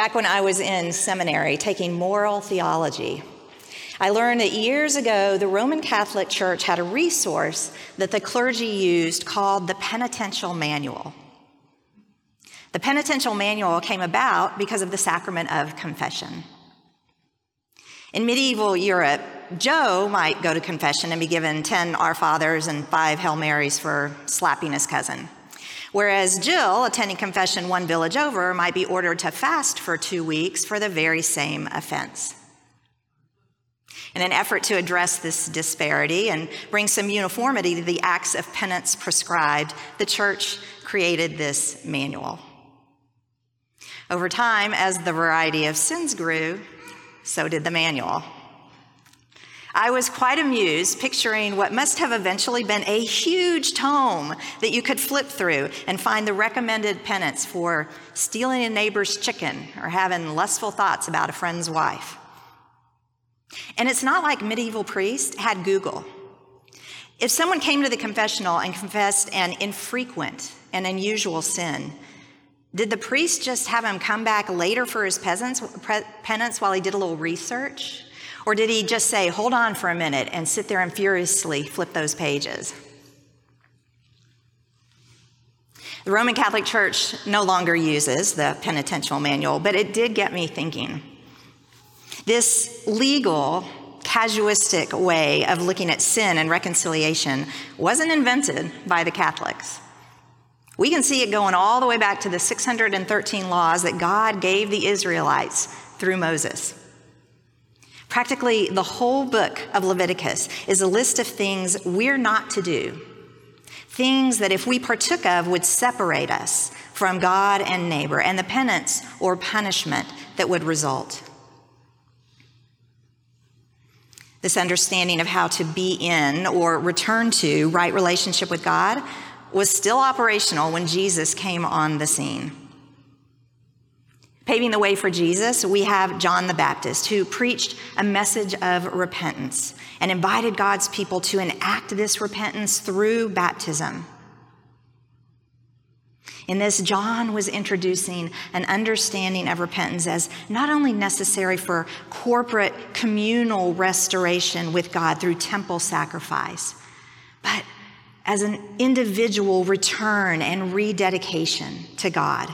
Back when I was in seminary taking moral theology, I learned that years ago the Roman Catholic Church had a resource that the clergy used called the Penitential Manual. The Penitential Manual came about because of the sacrament of confession. In medieval Europe, Joe might go to confession and be given 10 Our Fathers and five Hail Marys for slapping his cousin. Whereas Jill, attending confession one village over, might be ordered to fast for two weeks for the very same offense. In an effort to address this disparity and bring some uniformity to the acts of penance prescribed, the church created this manual. Over time, as the variety of sins grew, so did the manual. I was quite amused picturing what must have eventually been a huge tome that you could flip through and find the recommended penance for stealing a neighbor's chicken or having lustful thoughts about a friend's wife. And it's not like medieval priests had Google. If someone came to the confessional and confessed an infrequent and unusual sin, did the priest just have him come back later for his penance while he did a little research? Or did he just say, hold on for a minute and sit there and furiously flip those pages? The Roman Catholic Church no longer uses the penitential manual, but it did get me thinking. This legal, casuistic way of looking at sin and reconciliation wasn't invented by the Catholics. We can see it going all the way back to the 613 laws that God gave the Israelites through Moses. Practically, the whole book of Leviticus is a list of things we're not to do. Things that, if we partook of, would separate us from God and neighbor, and the penance or punishment that would result. This understanding of how to be in or return to right relationship with God was still operational when Jesus came on the scene. Paving the way for Jesus, we have John the Baptist, who preached a message of repentance and invited God's people to enact this repentance through baptism. In this, John was introducing an understanding of repentance as not only necessary for corporate communal restoration with God through temple sacrifice, but as an individual return and rededication to God.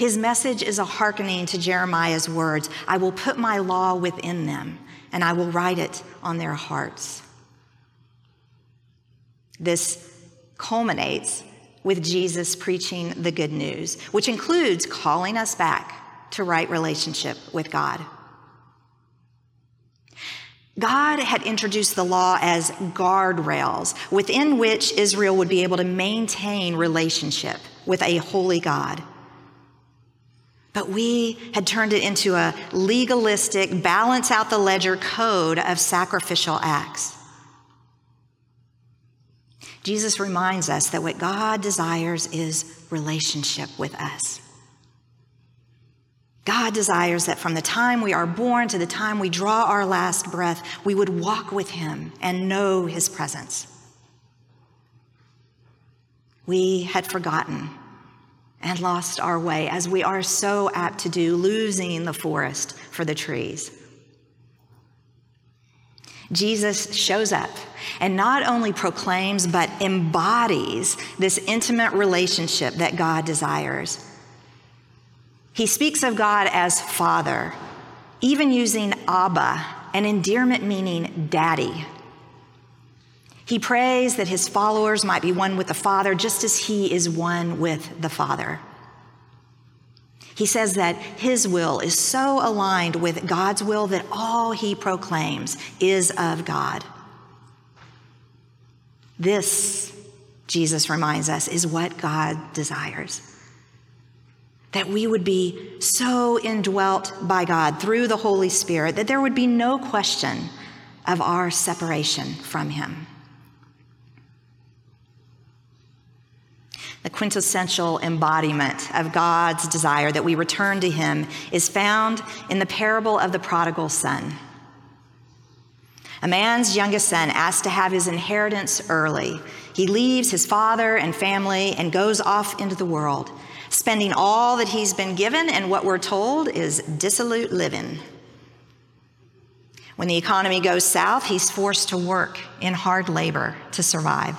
His message is a hearkening to Jeremiah's words I will put my law within them, and I will write it on their hearts. This culminates with Jesus preaching the good news, which includes calling us back to right relationship with God. God had introduced the law as guardrails within which Israel would be able to maintain relationship with a holy God. But we had turned it into a legalistic, balance out the ledger code of sacrificial acts. Jesus reminds us that what God desires is relationship with us. God desires that from the time we are born to the time we draw our last breath, we would walk with Him and know His presence. We had forgotten and lost our way, as we are so apt to do, losing the forest for the trees. Jesus shows up and not only proclaims, but embodies this intimate relationship that God desires. He speaks of God as Father, even using Abba, an endearment meaning daddy. He prays that his followers might be one with the Father, just as he is one with the Father. He says that his will is so aligned with God's will that all he proclaims is of God. This, Jesus reminds us, is what God desires. That we would be so indwelt by God through the Holy Spirit that there would be no question of our separation from him. The quintessential embodiment of God's desire that we return to Him is found in the parable of the prodigal son. A man's youngest son asks to have his inheritance early. He leaves his father and family and goes off into the world, spending all that he's been given, and what we're told is dissolute living. When the economy goes south, he's forced to work in hard labor to survive.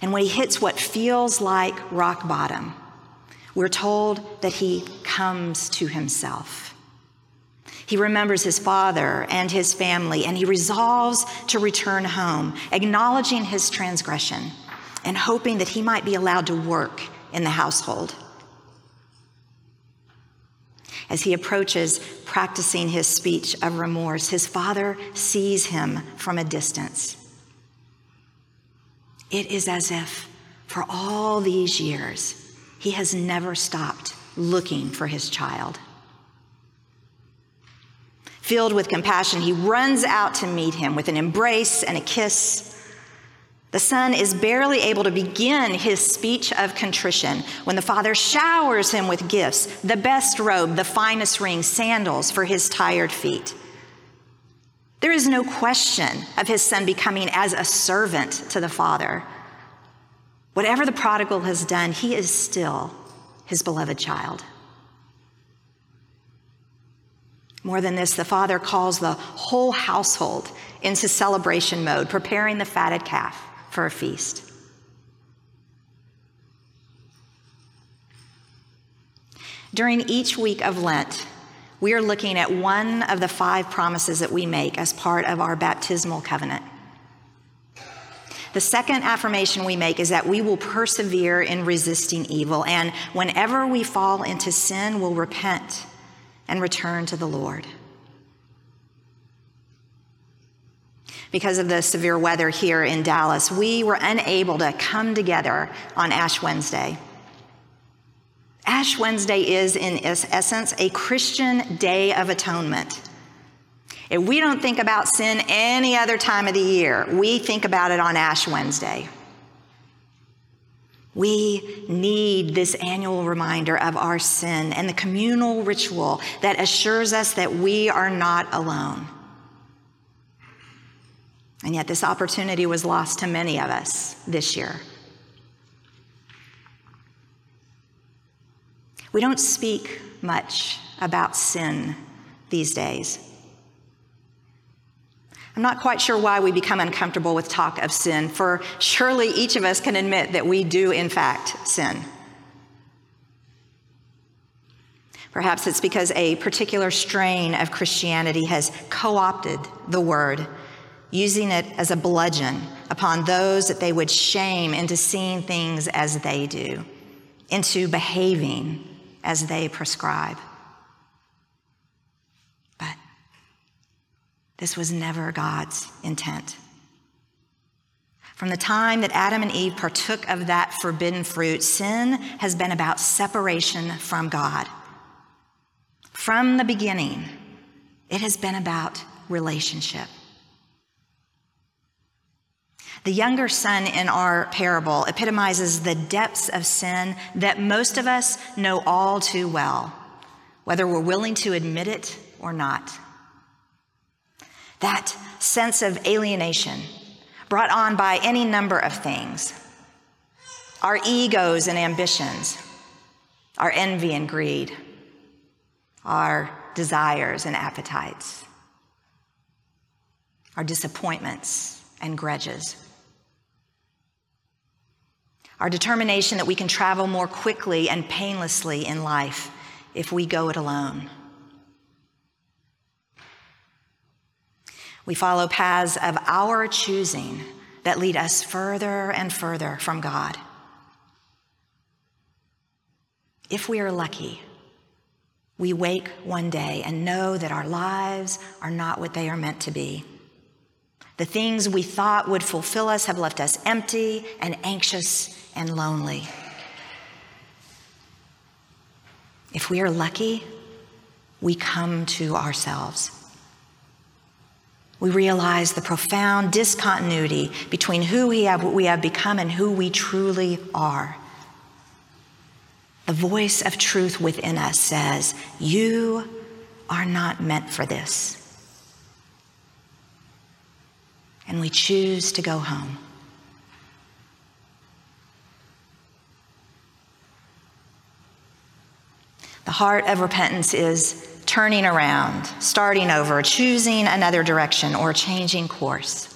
And when he hits what feels like rock bottom, we're told that he comes to himself. He remembers his father and his family, and he resolves to return home, acknowledging his transgression and hoping that he might be allowed to work in the household. As he approaches practicing his speech of remorse, his father sees him from a distance. It is as if for all these years, he has never stopped looking for his child. Filled with compassion, he runs out to meet him with an embrace and a kiss. The son is barely able to begin his speech of contrition when the father showers him with gifts the best robe, the finest ring, sandals for his tired feet. There is no question of his son becoming as a servant to the father. Whatever the prodigal has done, he is still his beloved child. More than this, the father calls the whole household into celebration mode, preparing the fatted calf for a feast. During each week of Lent, we are looking at one of the five promises that we make as part of our baptismal covenant. The second affirmation we make is that we will persevere in resisting evil, and whenever we fall into sin, we'll repent and return to the Lord. Because of the severe weather here in Dallas, we were unable to come together on Ash Wednesday. Ash Wednesday is, in essence, a Christian day of atonement. If we don't think about sin any other time of the year, we think about it on Ash Wednesday. We need this annual reminder of our sin and the communal ritual that assures us that we are not alone. And yet, this opportunity was lost to many of us this year. We don't speak much about sin these days. I'm not quite sure why we become uncomfortable with talk of sin, for surely each of us can admit that we do, in fact, sin. Perhaps it's because a particular strain of Christianity has co opted the word using it as a bludgeon upon those that they would shame into seeing things as they do, into behaving as they prescribe. But this was never God's intent. From the time that Adam and Eve partook of that forbidden fruit, sin has been about separation from God. From the beginning, it has been about relationship. The younger son in our parable epitomizes the depths of sin that most of us know all too well, whether we're willing to admit it or not. That sense of alienation brought on by any number of things our egos and ambitions, our envy and greed, our desires and appetites, our disappointments and grudges our determination that we can travel more quickly and painlessly in life if we go it alone. We follow paths of our choosing that lead us further and further from God. If we are lucky, we wake one day and know that our lives are not what they are meant to be. The things we thought would fulfill us have left us empty and anxious and lonely. If we are lucky, we come to ourselves. We realize the profound discontinuity between who we have, we have become and who we truly are. The voice of truth within us says, You are not meant for this. And we choose to go home. The heart of repentance is turning around, starting over, choosing another direction, or changing course.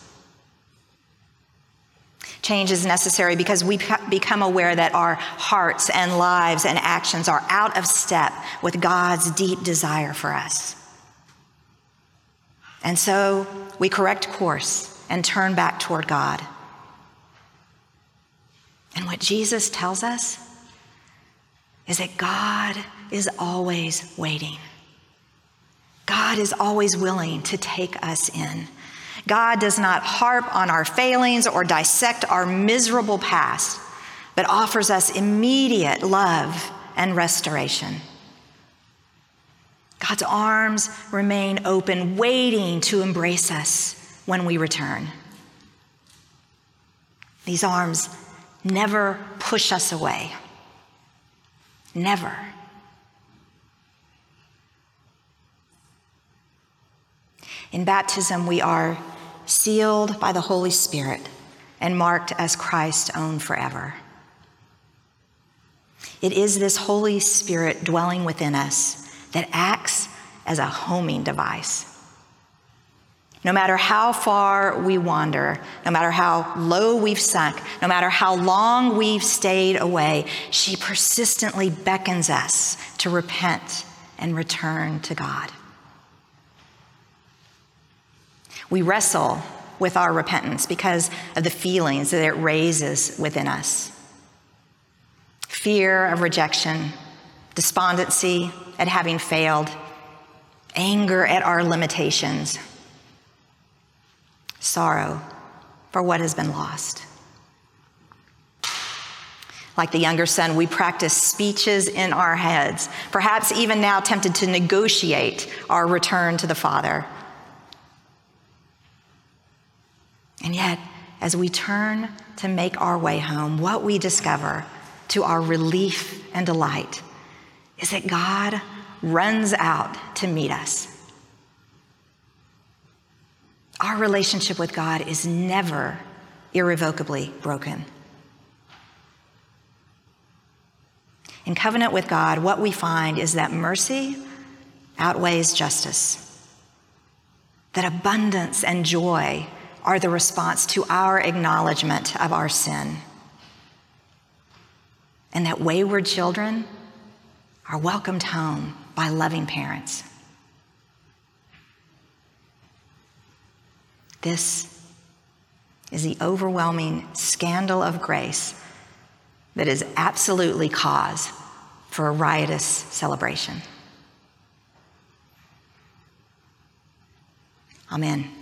Change is necessary because we become aware that our hearts and lives and actions are out of step with God's deep desire for us. And so we correct course and turn back toward God. And what Jesus tells us is that God is always waiting. God is always willing to take us in. God does not harp on our failings or dissect our miserable past, but offers us immediate love and restoration. God's arms remain open, waiting to embrace us when we return. These arms never push us away. Never. In baptism, we are sealed by the Holy Spirit and marked as Christ's own forever. It is this Holy Spirit dwelling within us that acts as a homing device. No matter how far we wander, no matter how low we've sunk, no matter how long we've stayed away, she persistently beckons us to repent and return to God. We wrestle with our repentance because of the feelings that it raises within us fear of rejection, despondency at having failed, anger at our limitations, sorrow for what has been lost. Like the younger son, we practice speeches in our heads, perhaps even now tempted to negotiate our return to the Father. And yet, as we turn to make our way home, what we discover to our relief and delight is that God runs out to meet us. Our relationship with God is never irrevocably broken. In covenant with God, what we find is that mercy outweighs justice, that abundance and joy are the response to our acknowledgement of our sin. And that wayward children are welcomed home by loving parents. This is the overwhelming scandal of grace that is absolutely cause for a riotous celebration. Amen.